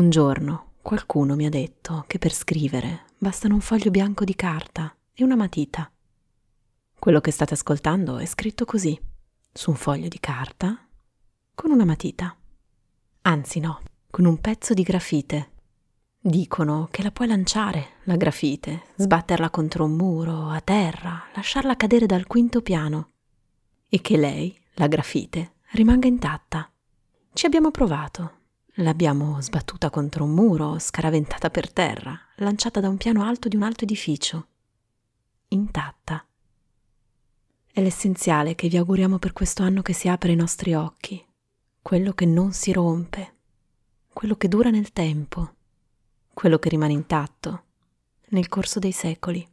Un giorno qualcuno mi ha detto che per scrivere bastano un foglio bianco di carta e una matita. Quello che state ascoltando è scritto così, su un foglio di carta, con una matita. Anzi no, con un pezzo di grafite. Dicono che la puoi lanciare, la grafite, sbatterla contro un muro, a terra, lasciarla cadere dal quinto piano e che lei, la grafite, rimanga intatta. Ci abbiamo provato. L'abbiamo sbattuta contro un muro, scaraventata per terra, lanciata da un piano alto di un alto edificio. Intatta. È l'essenziale che vi auguriamo per questo anno che si apre ai nostri occhi, quello che non si rompe, quello che dura nel tempo, quello che rimane intatto nel corso dei secoli.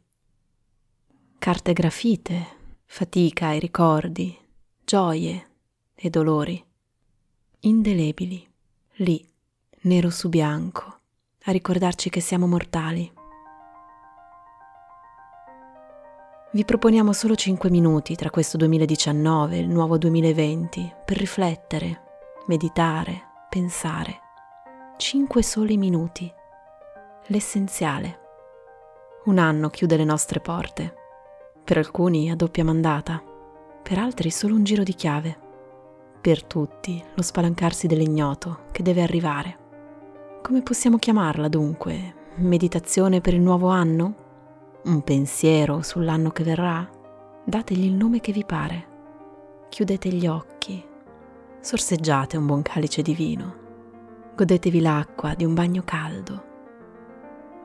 Carte grafite, fatica e ricordi, gioie e dolori, indelebili lì, nero su bianco, a ricordarci che siamo mortali. Vi proponiamo solo 5 minuti tra questo 2019 e il nuovo 2020 per riflettere, meditare, pensare. 5 soli minuti. L'essenziale. Un anno chiude le nostre porte. Per alcuni a doppia mandata, per altri solo un giro di chiave per tutti lo spalancarsi dell'ignoto che deve arrivare. Come possiamo chiamarla dunque? Meditazione per il nuovo anno? Un pensiero sull'anno che verrà? Dategli il nome che vi pare. Chiudete gli occhi, sorseggiate un buon calice di vino, godetevi l'acqua di un bagno caldo,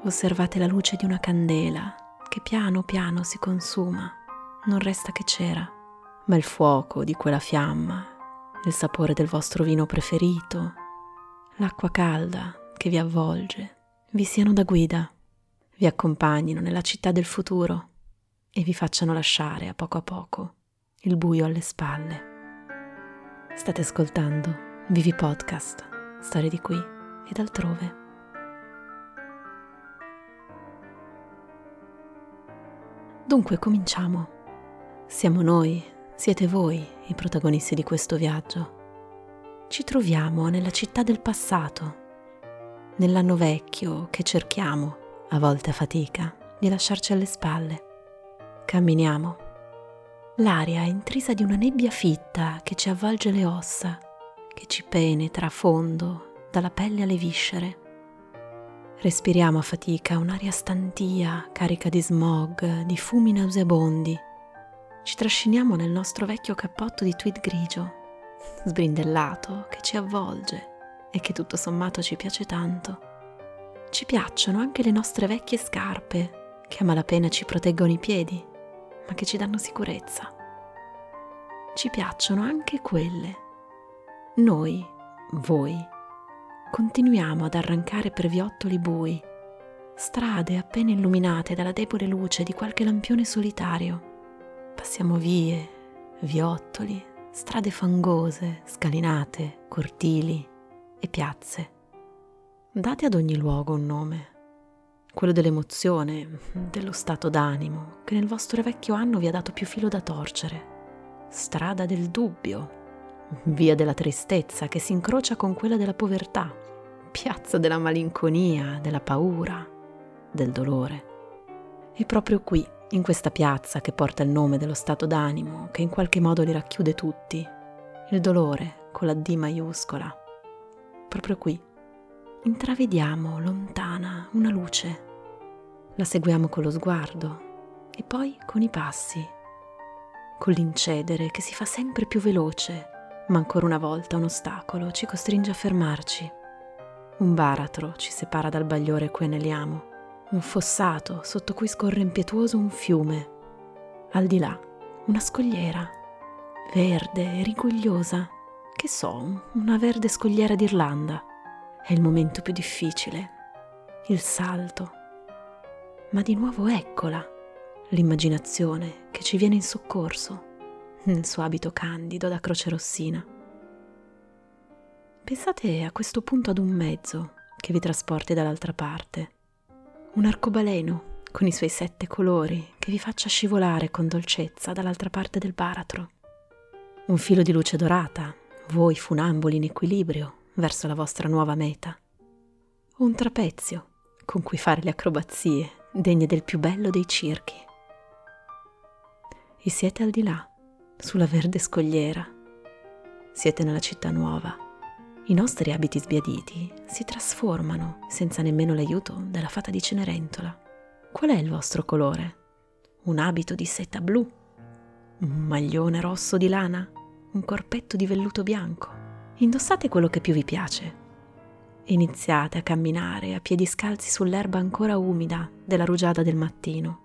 osservate la luce di una candela che piano piano si consuma, non resta che cera, ma il fuoco di quella fiamma il sapore del vostro vino preferito, l'acqua calda che vi avvolge, vi siano da guida, vi accompagnino nella città del futuro e vi facciano lasciare a poco a poco il buio alle spalle. State ascoltando Vivi Podcast, storie di qui ed altrove. Dunque cominciamo. Siamo noi siete voi i protagonisti di questo viaggio. Ci troviamo nella città del passato, nell'anno vecchio che cerchiamo, a volte a fatica, di lasciarci alle spalle. Camminiamo. L'aria è intrisa di una nebbia fitta che ci avvolge le ossa, che ci penetra a fondo, dalla pelle alle viscere. Respiriamo a fatica un'aria stantia, carica di smog, di fumi nauseabondi ci trasciniamo nel nostro vecchio cappotto di tweed grigio, sbrindellato, che ci avvolge e che tutto sommato ci piace tanto. Ci piacciono anche le nostre vecchie scarpe, che a malapena ci proteggono i piedi, ma che ci danno sicurezza. Ci piacciono anche quelle. Noi, voi, continuiamo ad arrancare per viottoli bui, strade appena illuminate dalla debole luce di qualche lampione solitario Passiamo vie, viottoli, strade fangose, scalinate, cortili e piazze. Date ad ogni luogo un nome, quello dell'emozione, dello stato d'animo che nel vostro vecchio anno vi ha dato più filo da torcere. Strada del dubbio, via della tristezza che si incrocia con quella della povertà, piazza della malinconia, della paura, del dolore. E proprio qui in questa piazza che porta il nome dello stato d'animo, che in qualche modo li racchiude tutti, il dolore con la D maiuscola. Proprio qui. Intravediamo lontana una luce, la seguiamo con lo sguardo. E poi con i passi, con l'incedere che si fa sempre più veloce, ma ancora una volta un ostacolo ci costringe a fermarci. Un baratro ci separa dal bagliore cui aneliamo un fossato sotto cui scorre impetuoso un fiume. Al di là, una scogliera, verde e rigogliosa. Che so, una verde scogliera d'Irlanda. È il momento più difficile, il salto. Ma di nuovo eccola, l'immaginazione che ci viene in soccorso, nel suo abito candido da croce rossina. Pensate a questo punto ad un mezzo che vi trasporti dall'altra parte un arcobaleno con i suoi sette colori che vi faccia scivolare con dolcezza dall'altra parte del baratro. Un filo di luce dorata, voi funamboli in equilibrio verso la vostra nuova meta. un trapezio con cui fare le acrobazie degne del più bello dei circhi. E siete al di là, sulla verde scogliera. Siete nella città nuova. I nostri abiti sbiaditi si trasformano senza nemmeno l'aiuto della fata di Cenerentola. Qual è il vostro colore? Un abito di seta blu? Un maglione rosso di lana? Un corpetto di velluto bianco? Indossate quello che più vi piace Iniziate a camminare a piedi scalzi sull'erba ancora umida della rugiada del mattino.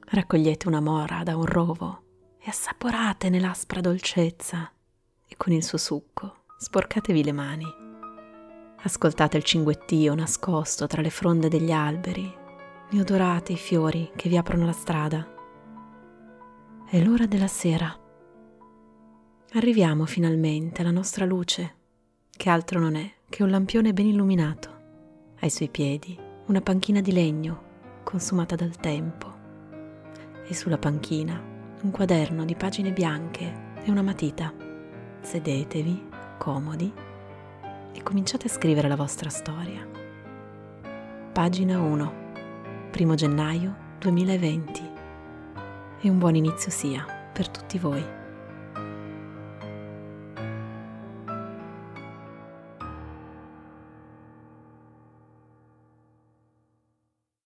Raccogliete una mora da un rovo e assaporatene l'aspra dolcezza e con il suo succo sporcatevi le mani. Ascoltate il cinguettio nascosto tra le fronde degli alberi e odorate i fiori che vi aprono la strada. È l'ora della sera. Arriviamo finalmente alla nostra luce, che altro non è che un lampione ben illuminato. Ai suoi piedi una panchina di legno consumata dal tempo e sulla panchina un quaderno di pagine bianche e una matita. Sedetevi, comodi, e cominciate a scrivere la vostra storia. Pagina 1, 1 gennaio 2020. E un buon inizio sia per tutti voi.